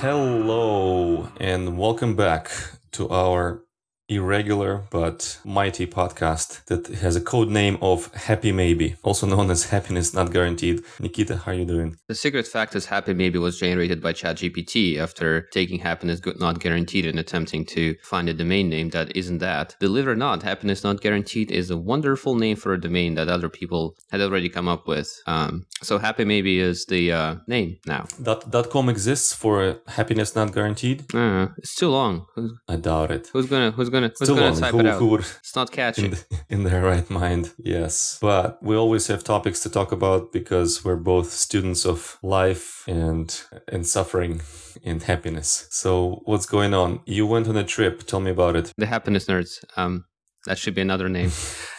Hello, and welcome back to our irregular but mighty podcast that has a code name of Happy Maybe, also known as Happiness Not Guaranteed. Nikita, how are you doing? The secret fact is Happy Maybe was generated by ChatGPT after taking Happiness Not Guaranteed and attempting to find a domain name that isn't that. Believe it or not, Happiness Not Guaranteed is a wonderful name for a domain that other people had already come up with. Um, so Happy Maybe is the uh, name now. Dot, dot com exists for Happiness Not Guaranteed? Uh, it's too long. Who's, I doubt it. Who's gonna Who's gonna Who's Too gonna long. type Who, it out? who would It's not catchy. in, the, in their right mind. Yes. But we always have topics to talk about because we're both students of life and and suffering and happiness. So what's going on? You went on a trip. Tell me about it. the Happiness Nerds. Um, that should be another name.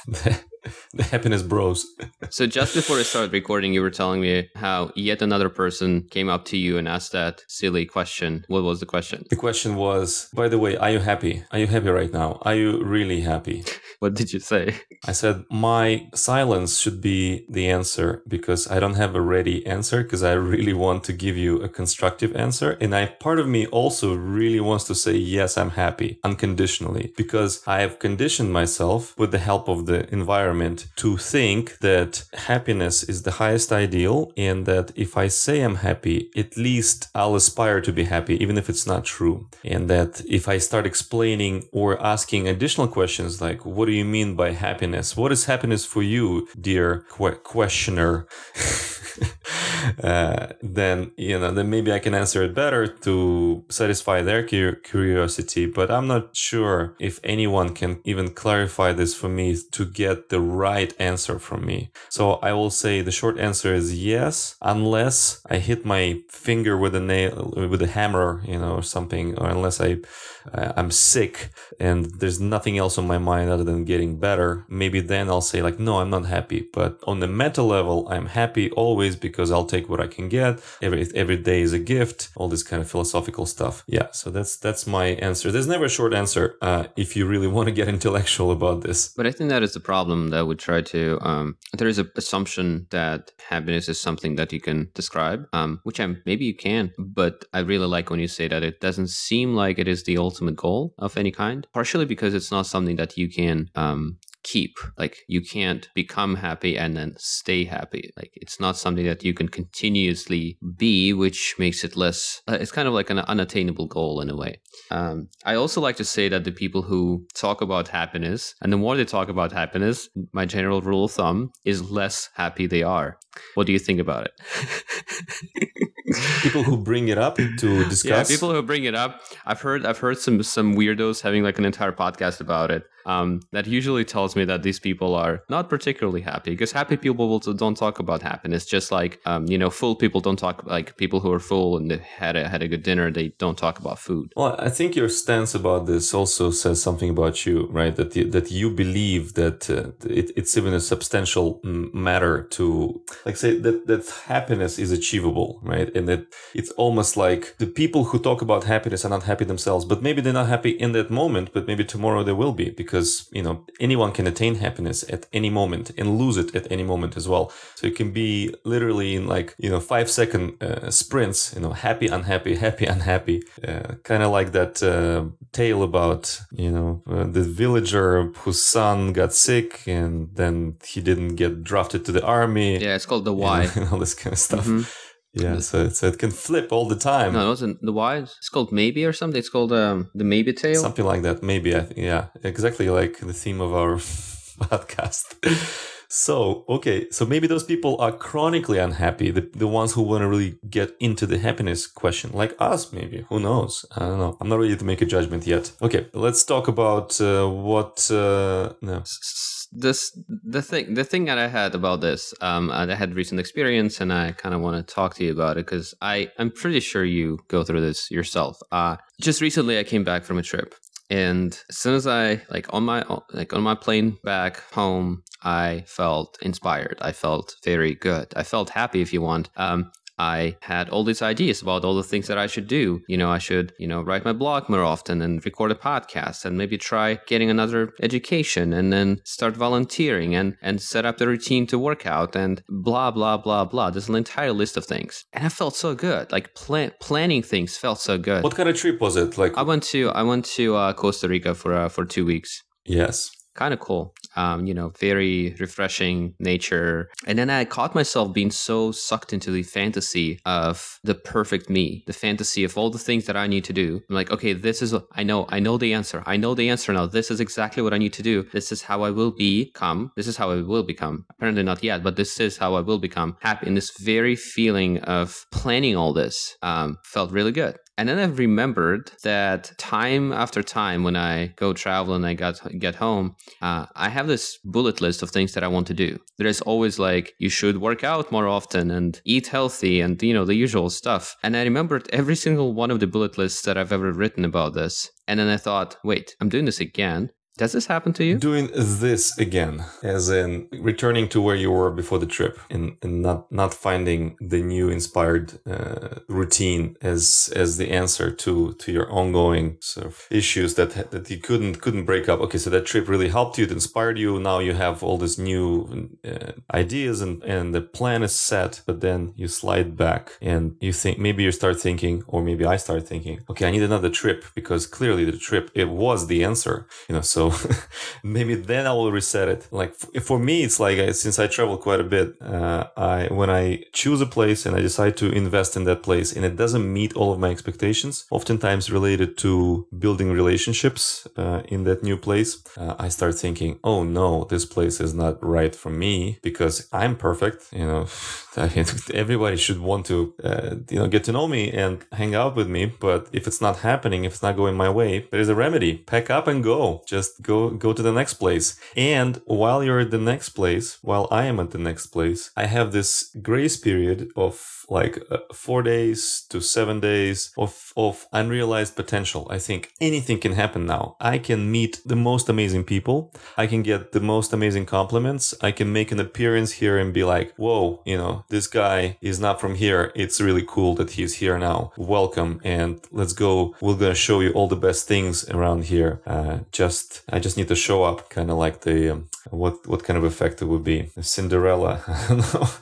the, the happiness bros. So just before I started recording, you were telling me how yet another person came up to you and asked that silly question. What was the question? The question was, by the way, are you happy? Are you happy right now? Are you really happy? What did you say? I said, my silence should be the answer because I don't have a ready answer because I really want to give you a constructive answer. And I, part of me also really wants to say, yes, I'm happy unconditionally because I have conditioned myself with the help of the environment to think that happiness is the highest ideal and that if I say I'm happy, at least I'll aspire to be happy, even if it's not true. And that if I start explaining or asking additional questions like, what do you mean by happiness? What is happiness for you, dear que- questioner? uh, then you know then maybe I can answer it better to satisfy their cu- curiosity. But I'm not sure if anyone can even clarify this for me to get the right answer from me. So I will say the short answer is yes, unless I hit my finger with a nail with a hammer, you know, or something, or unless I uh, I'm sick and there's nothing else on my mind other than getting better. Maybe then I'll say like, no, I'm not happy. But on the meta level, I'm happy always because I'll take what I can get. Every every day is a gift. All this kind of philosophical stuff. Yeah. So that's that's my answer. There's never a short answer. Uh, if you really want to get intellectual about this. But I think that is the problem that we try to. Um, there is an assumption that happiness is something that you can describe, um, which I'm maybe you can, but I really like when you say that it doesn't seem like it is the ultimate goal of any kind. Partially because it's not something that you can um, keep. Like you can't become happy and then stay happy. Like it's not something that you can continuously be, which makes it less. Uh, it's kind of like an unattainable goal in a way. Um, I also like to say that the people who talk about happiness, and the more they talk about happiness, my general rule of thumb is less happy they are. What do you think about it? People who bring it up to discuss. Yeah, people who bring it up. I've heard I've heard some some weirdos having like an entire podcast about it. Um, that usually tells me that these people are not particularly happy because happy people don't talk about happiness. Just like um, you know, full people don't talk like people who are full and they had a had a good dinner. They don't talk about food. Well, I think your stance about this also says something about you, right? That you, that you believe that uh, it, it's even a substantial mm, matter to, like, say that that happiness is achievable, right? And that it's almost like the people who talk about happiness are not happy themselves, but maybe they're not happy in that moment, but maybe tomorrow they will be because you know anyone can attain happiness at any moment and lose it at any moment as well. So it can be literally in like you know five second uh, sprints, you know, happy, unhappy, happy, unhappy, uh, kind of like that uh, tale about you know uh, the villager whose son got sick and then he didn't get drafted to the army. Yeah, it's called the why. and all this kind of stuff. Mhm. Yeah, so, so it can flip all the time. No, it wasn't the why. It's called maybe or something. It's called um, the maybe tale. Something like that, maybe. I think, yeah, exactly like the theme of our podcast. So, okay, so maybe those people are chronically unhappy, the, the ones who want to really get into the happiness question, like us, maybe. Who knows? I don't know. I'm not ready to make a judgment yet. Okay, let's talk about uh, what. Uh, no. this the thing the thing that I had about this um I had recent experience and I kind of want to talk to you about it because I I'm pretty sure you go through this yourself uh just recently I came back from a trip and as soon as I like on my like on my plane back home I felt inspired. I felt very good. I felt happy if you want. Um I had all these ideas about all the things that I should do. You know, I should, you know, write my blog more often and record a podcast and maybe try getting another education and then start volunteering and, and set up the routine to work out and blah, blah, blah, blah. There's an entire list of things. And I felt so good. Like plan- planning things felt so good. What kind of trip was it? Like I went to, I went to uh, Costa Rica for, uh, for two weeks. Yes kind of cool. Um, you know, very refreshing nature. And then I caught myself being so sucked into the fantasy of the perfect me, the fantasy of all the things that I need to do. I'm like, okay, this is, I know, I know the answer. I know the answer now. This is exactly what I need to do. This is how I will become. This is how I will become. Apparently not yet, but this is how I will become happy. And this very feeling of planning all this um, felt really good. And then I've remembered that time after time when I go travel and I got get home, uh, I have this bullet list of things that I want to do. There's always like you should work out more often and eat healthy and you know the usual stuff. And I remembered every single one of the bullet lists that I've ever written about this. And then I thought, wait, I'm doing this again. Does this happen to you? Doing this again, as in returning to where you were before the trip, and, and not not finding the new inspired uh, routine as as the answer to to your ongoing sort of issues that that you couldn't couldn't break up. Okay, so that trip really helped you, it inspired you. Now you have all these new uh, ideas and and the plan is set, but then you slide back and you think maybe you start thinking, or maybe I start thinking, okay, I need another trip because clearly the trip it was the answer, you know. So maybe then I will reset it. Like for me, it's like since I travel quite a bit, uh, I when I choose a place and I decide to invest in that place and it doesn't meet all of my expectations, oftentimes related to building relationships uh, in that new place, uh, I start thinking, oh no, this place is not right for me because I'm perfect. You know, everybody should want to uh, you know get to know me and hang out with me. But if it's not happening, if it's not going my way, there is a remedy. Pack up and go. Just go go to the next place. And while you're at the next place, while I am at the next place, I have this grace period of like uh, four days to seven days of, of unrealized potential. I think anything can happen now. I can meet the most amazing people. I can get the most amazing compliments. I can make an appearance here and be like, whoa, you know, this guy is not from here. It's really cool that he's here now. Welcome and let's go. We're going to show you all the best things around here. Uh, just, I just need to show up kind of like the, um, what, what kind of effect it would be. Cinderella,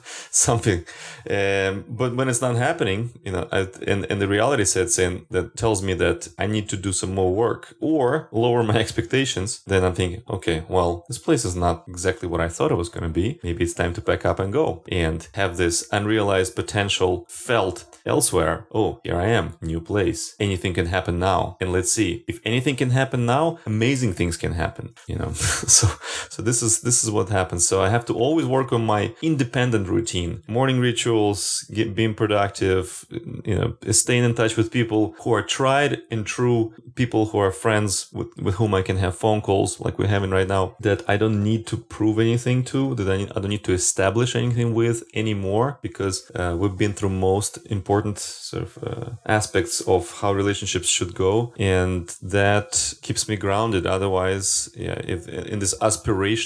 something. Um, but when it's not happening, you know, I, and, and the reality sets in that tells me that I need to do some more work or lower my expectations, then I'm thinking, okay, well, this place is not exactly what I thought it was going to be. Maybe it's time to pack up and go and have this unrealized potential felt elsewhere. Oh, here I am, new place. Anything can happen now. And let's see if anything can happen now, amazing things can happen, you know. so, so this is, this is what happens. So I have to always work on my independent routine, morning rituals, get, being productive, you know, staying in touch with people who are tried and true, people who are friends with, with whom I can have phone calls like we're having right now that I don't need to prove anything to, that I, don't need to establish anything with anymore because uh, we've been through most important sort of uh, aspects of how relationships should go. And that keeps me grounded. Otherwise, yeah, if in this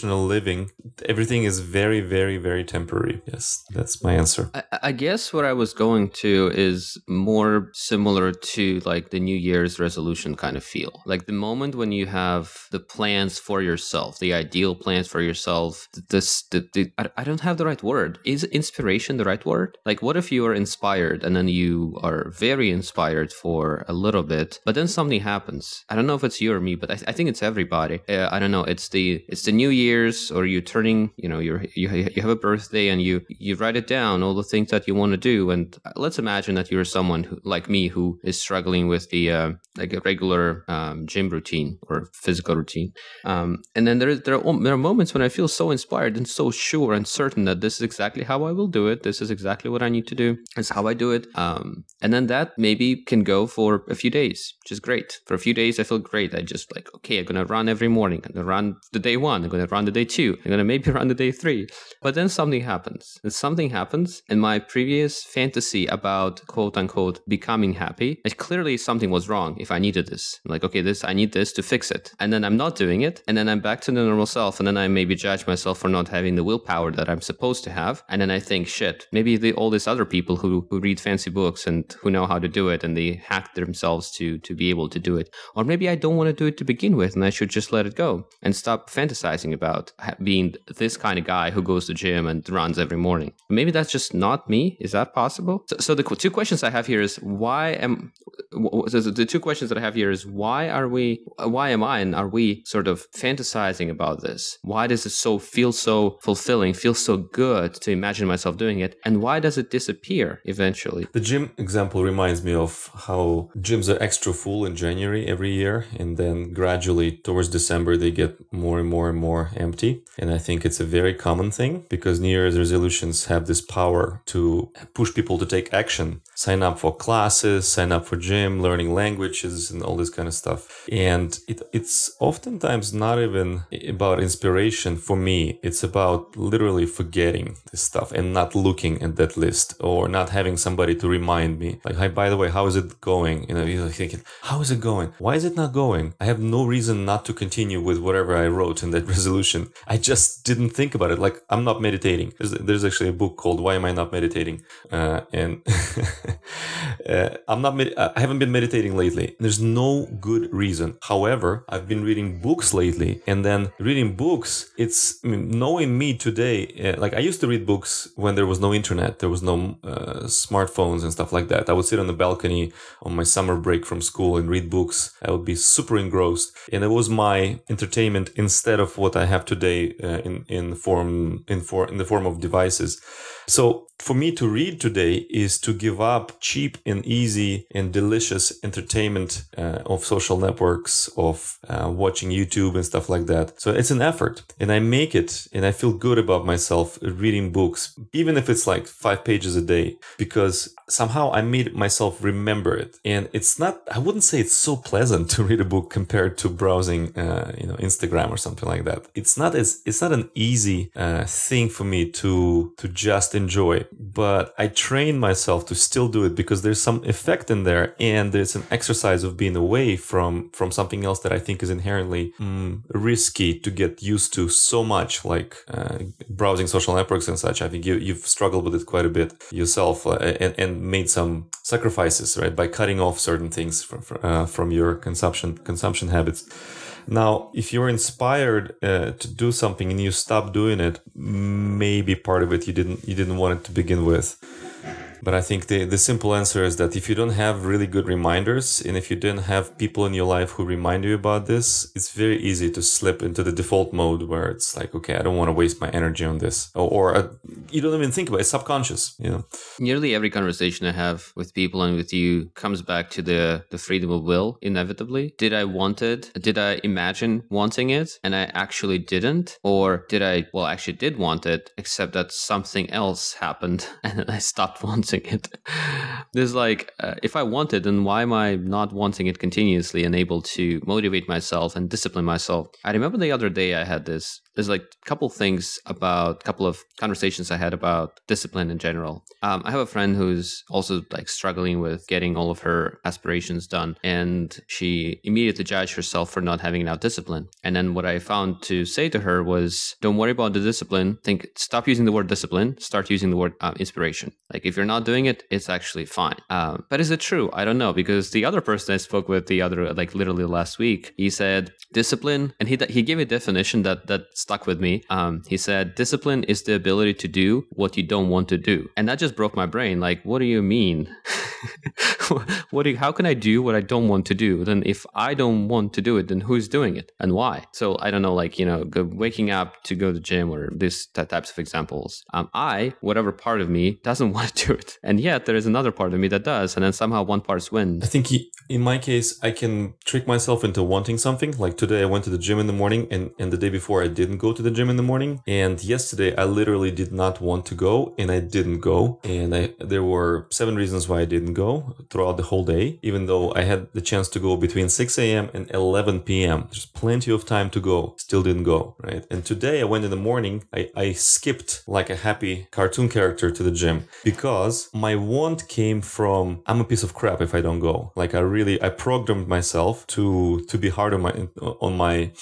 aspirational living, everything is very, very, very temporary. Yes, that's my answer. I, I guess what I was going to is more similar to like the New Year's resolution kind of feel. Like the moment when you have the plans for yourself, the ideal plans for yourself. This, the, the, I, don't have the right word. Is inspiration the right word? Like, what if you are inspired and then you are very inspired for a little bit, but then something happens? I don't know if it's you or me, but I, I think it's everybody. Uh, I don't know. It's the it's the New Year's or you're turning. You know, you're you you have a birthday and you you write it down all the things that you want to do. And let's imagine that you're someone who, like me who is struggling with the uh, like a regular um, gym routine or physical routine. Um, and then there, there, are, there are moments when I feel so inspired and so sure and certain that this is exactly how I will do it. This is exactly what I need to do. This is how I do it. Um, and then that maybe can go for a few days, which is great. For a few days, I feel great. I just like, okay, I'm to run every morning. I'm to run the day one. I'm to run the day two. I'm gonna maybe run the day three. But then something happens. And something happens, and my previous fantasy about quote unquote becoming happy, it clearly something was wrong if I needed this. I'm like, okay, this I need this to fix it. And then I'm not doing it, and then I'm back to the normal self, and then I maybe judge myself for not having the willpower that I'm supposed to have. And then I think, shit, maybe the, all these other people who, who read fancy books and who know how to do it and they hack themselves to to be able to do it. Or maybe I don't want to do it to begin with, and I should just let it go and stop fantasizing about being this kind of guy who goes to gym and runs every morning. Maybe that's just not me. Is that possible? So, so the two questions I have here is why am the two questions that I have here is why are we why am I and are we sort of fantasizing about this? Why does it so feel so fulfilling, feel so good to imagine myself doing it, and why does it disappear eventually? The gym example reminds me of how gyms are extra full in January every year, and then gradually towards December they get more and more and more empty. And I think it's a very common thing because New Year's resolutions have this power to push people to take action, sign up for classes, sign up for gym, learning languages, and all this kind of stuff. And it, it's oftentimes not even about inspiration for me. It's about literally forgetting this stuff and not looking at that list or not having somebody to remind me. Like, hi, by the way, how is it going? You know, you're thinking, how is it going? Why is it not going? I have no reason not to continue with whatever I wrote in that resolution. I just didn't think about it. Like, I'm not meditating. There's, there's actually a book called Why Am I Not Meditating? Uh, and uh, I'm not, med- I haven't been meditating lately. There's no good reason. However, I've been reading books lately and then reading books, it's I mean, knowing me today. Uh, like I used to read books when there was no internet, there was no uh, smartphones and stuff like that. I would sit on the balcony on my summer break from school and read books. I would be super engrossed, and it was my entertainment instead of what I have today uh, in in form in for in the form of devices. So for me to read today is to give up cheap and easy and delicious entertainment uh, of social networks, of uh, watching YouTube and stuff like that. So it's an effort and I make it and I feel good about myself reading books, even if it's like five pages a day, because somehow I made myself remember it. And it's not, I wouldn't say it's so pleasant to read a book compared to browsing, uh, you know, Instagram or something like that. It's not as, it's not an easy uh, thing for me to, to just enjoy but I train myself to still do it because there's some effect in there and there's an exercise of being away from from something else that I think is inherently mm, risky to get used to so much like uh, browsing social networks and such. I think you, you've struggled with it quite a bit yourself uh, and, and made some sacrifices right by cutting off certain things from, uh, from your consumption consumption habits now, if you're inspired uh, to do something and you stop doing it, maybe part of it you didn't you didn't want it to begin with. But I think the, the simple answer is that if you don't have really good reminders and if you didn't have people in your life who remind you about this, it's very easy to slip into the default mode where it's like, okay, I don't want to waste my energy on this. Or, or uh, you don't even think about it. It's subconscious, you know. Nearly every conversation I have with people and with you comes back to the, the freedom of will, inevitably. Did I want it? Did I imagine wanting it and I actually didn't? Or did I, well, actually did want it, except that something else happened and I stopped wanting it. There's like, uh, if I want it, then why am I not wanting it continuously and able to motivate myself and discipline myself? I remember the other day I had this there's like a couple things about a couple of conversations I had about discipline in general. Um, I have a friend who's also like struggling with getting all of her aspirations done, and she immediately judged herself for not having enough discipline. And then what I found to say to her was, "Don't worry about the discipline. Think, stop using the word discipline. Start using the word uh, inspiration. Like if you're not doing it, it's actually fine. Um, but is it true? I don't know because the other person I spoke with the other like literally last week, he said discipline, and he he gave a definition that that stuck with me. Um, he said, discipline is the ability to do what you don't want to do. And that just broke my brain. Like, what do you mean? what do you, how can I do what I don't want to do? Then if I don't want to do it, then who's doing it and why? So I don't know, like, you know, waking up to go to the gym or these types of examples. Um, I, whatever part of me doesn't want to do it. And yet there is another part of me that does. And then somehow one part wins. I think he, in my case, I can trick myself into wanting something. Like today I went to the gym in the morning and, and the day before I didn't go to the gym in the morning. And yesterday I literally did not want to go and I didn't go. And I, there were seven reasons why I didn't go. throughout the whole day, even though I had the chance to go between 6 a.m. and 11 p.m. There's plenty of time to go, still didn't go, right? And today I went in the morning, I, I skipped like a happy cartoon character to the gym because my want came from I'm a piece of crap if I don't go. Like I really, I programmed myself to, to be hard on my, on my,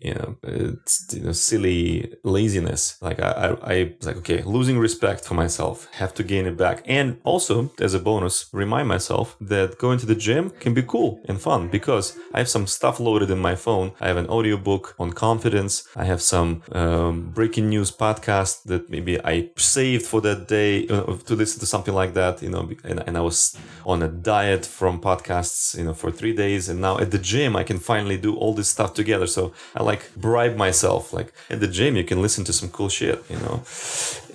you know, you know silly laziness. Like I, I, I was like, okay, losing respect for myself, have to gain it back. And also as a bonus, remind myself that going to the gym can be cool and fun because I have some stuff loaded in my phone. I have an audiobook on confidence. I have some um, breaking news podcast that maybe I saved for that day to listen to something like that, you know, and, and I was on a diet from podcasts, you know, for three days. And now at the gym, I can finally do all this stuff together. So I like bribe myself. Like at the gym, you can listen to some cool shit, you know,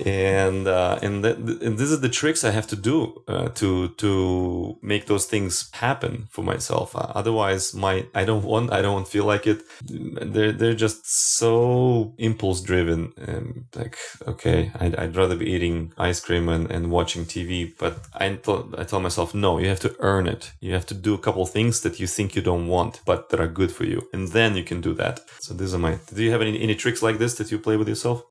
and uh, and, th- and these are the tricks I have to do uh, to to make those things happen for myself. Uh, otherwise, my I don't want I don't feel like it. They're they're just so impulse driven. And like okay, I'd, I'd rather be eating ice cream and, and watching TV. But I thought I tell myself no, you have to earn it. You have to do a couple things that you think you don't want, but that are good for you, and then you can do that. So these are my. Do you have any any tricks like this that you play with yourself?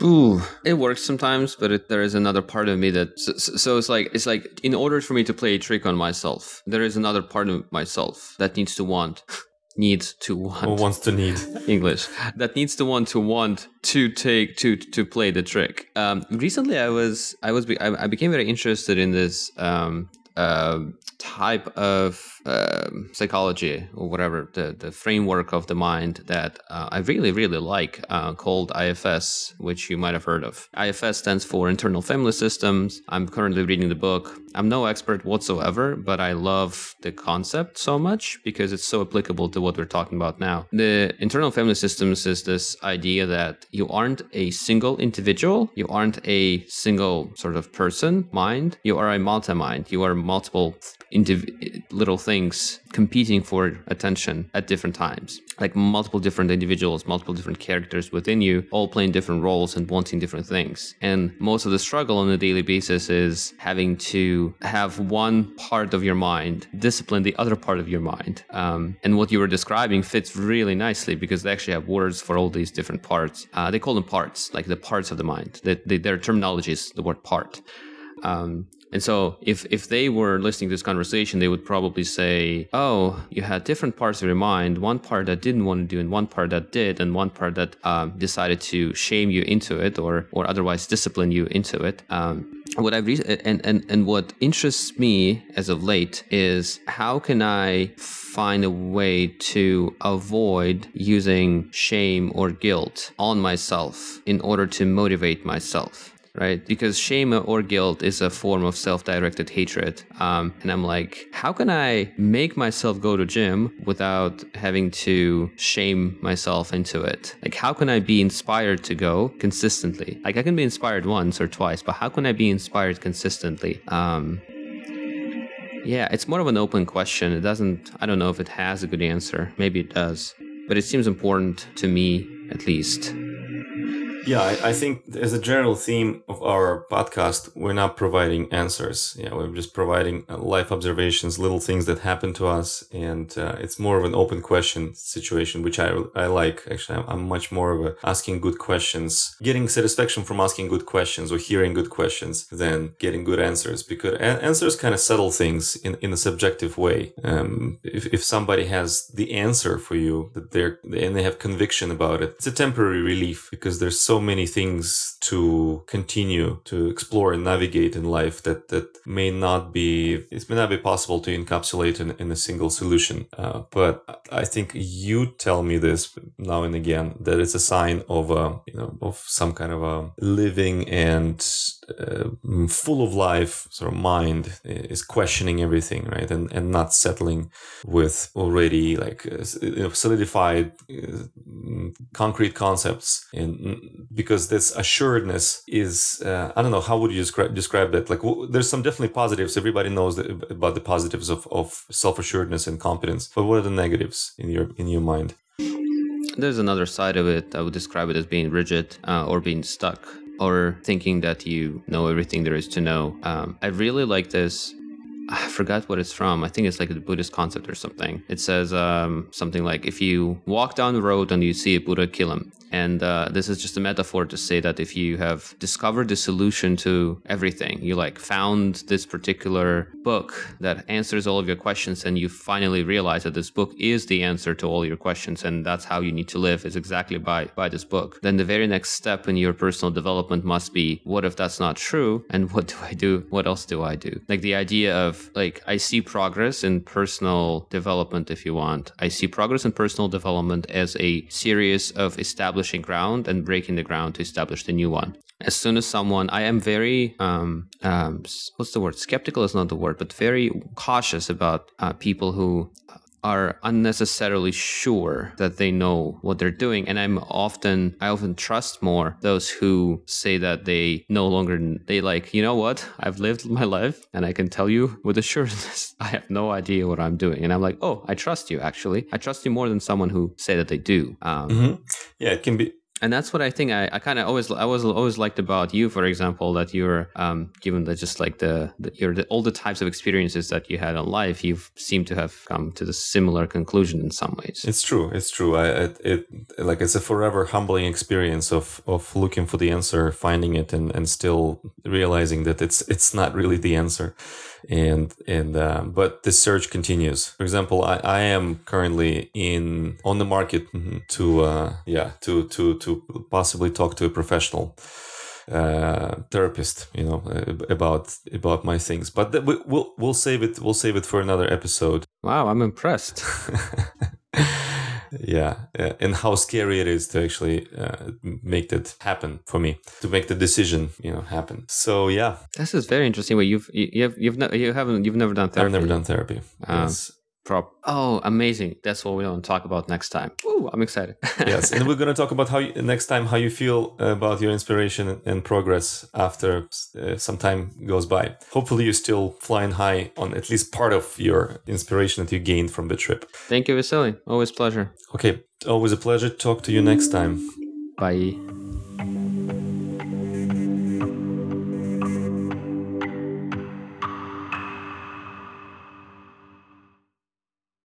Ooh, it works sometimes, but it, there is another part of me that so, so, it's like it's like in order for me to play a trick on myself, there is another part of myself that needs to want, needs to want, or wants to need English that needs to want to want to take to to play the trick. Um, recently, I was I was I, I became very interested in this um, uh, type of um, psychology or whatever the, the framework of the mind that uh, I really really like uh, called IFS, which you might have heard of. IFS stands for Internal Family Systems. I'm currently reading the book. I'm no expert whatsoever, but I love the concept so much because it's so applicable to what we're talking about now. The internal family systems is this idea that you aren't a single individual, you aren't a single sort of person, mind, you are a multi mind, you are multiple indiv- little things competing for attention at different times. Like multiple different individuals, multiple different characters within you, all playing different roles and wanting different things. And most of the struggle on a daily basis is having to have one part of your mind discipline the other part of your mind. Um, and what you were describing fits really nicely because they actually have words for all these different parts. Uh, they call them parts, like the parts of the mind. Their terminology is the word part. Um, and so if if they were listening to this conversation, they would probably say, "Oh, you had different parts of your mind. One part that didn't want to do, and one part that did, and one part that um, decided to shame you into it, or or otherwise discipline you into it." Um, what I re- and, and and what interests me as of late is how can I find a way to avoid using shame or guilt on myself in order to motivate myself right? Because shame or guilt is a form of self-directed hatred. Um, and I'm like, how can I make myself go to gym without having to shame myself into it? Like, how can I be inspired to go consistently? Like, I can be inspired once or twice, but how can I be inspired consistently? Um, yeah, it's more of an open question. It doesn't, I don't know if it has a good answer. Maybe it does. But it seems important to me, at least. Yeah, I, I, think as a general theme of our podcast, we're not providing answers. Yeah, we're just providing uh, life observations, little things that happen to us, and uh, it's more of an open question situation, which I I like. Actually, I'm much more of a asking good questions, getting satisfaction from asking good questions or hearing good questions than getting good answers because answers kind of settle things in in a subjective way. Um, if if somebody has the answer for you that they're and they have conviction about it, it's a temporary relief because there's so so many things to continue to explore and navigate in life that that may not be it may not be possible to encapsulate in, in a single solution. Uh, but I think you tell me this now and again that it's a sign of a you know of some kind of a living and uh, full of life sort of mind is questioning everything right and and not settling with already like uh, solidified uh, concrete concepts and because this assuredness is uh, i don't know how would you describe describe that? Like w- there's some definitely positives. Everybody knows that, about the positives of, of self-assuredness and competence but what are the negatives in your in your mind? There's another side of it. I would describe it as being rigid uh, or being stuck or thinking that you know everything there is to know. Um, i really like this I forgot what it's from. I think it's like a Buddhist concept or something. It says um, something like if you walk down the road and you see a Buddha, kill him. And uh, this is just a metaphor to say that if you have discovered the solution to everything, you like found this particular book that answers all of your questions, and you finally realize that this book is the answer to all your questions, and that's how you need to live is exactly by by this book. Then the very next step in your personal development must be, what if that's not true? And what do I do? What else do I do? Like the idea of like I see progress in personal development, if you want. I see progress in personal development as a series of establishing ground and breaking the ground to establish the new one. As soon as someone, I am very, um, um, what's the word? Skeptical is not the word, but very cautious about uh, people who are unnecessarily sure that they know what they're doing. And i'm often i often trust more those who say that they no longer they like you know what? I've lived my life and i can tell you with assurance i have no idea what i'm doing. And i'm like oh i trust you actually. I trust you more than someone who say that they do. Um, mm-hmm. yeah it can be and that's what I think I, I kind of always I was always liked about you, for example, that you're um, given the just like the, the the, all the types of experiences that you had in life, you seem to have come to the similar conclusion in some ways. It's true. It's true. I it, it like it's a forever humbling experience of of looking for the answer, finding it, and and still realizing that it's it's not really the answer and and uh, but the search continues. For example, I, I am currently in on the market to uh, yeah to to to possibly talk to a professional uh, therapist, you know, about about my things. But th- we'll we'll save it. We'll save it for another episode. Wow, I'm impressed. yeah, and how scary it is to actually uh, make that happen for me to make the decision you know happen. So yeah. This is very interesting. What you've you've you've ne- you haven't you've never done therapy i've never done therapy. Um, yes prop. Oh, amazing! That's what we want to talk about next time. Ooh, I'm excited. yes, and we're going to talk about how you, next time how you feel about your inspiration and progress after uh, some time goes by. Hopefully, you're still flying high on at least part of your inspiration that you gained from the trip. Thank you, Vasily. Always pleasure. Okay, always a pleasure. Talk to you next time. Bye.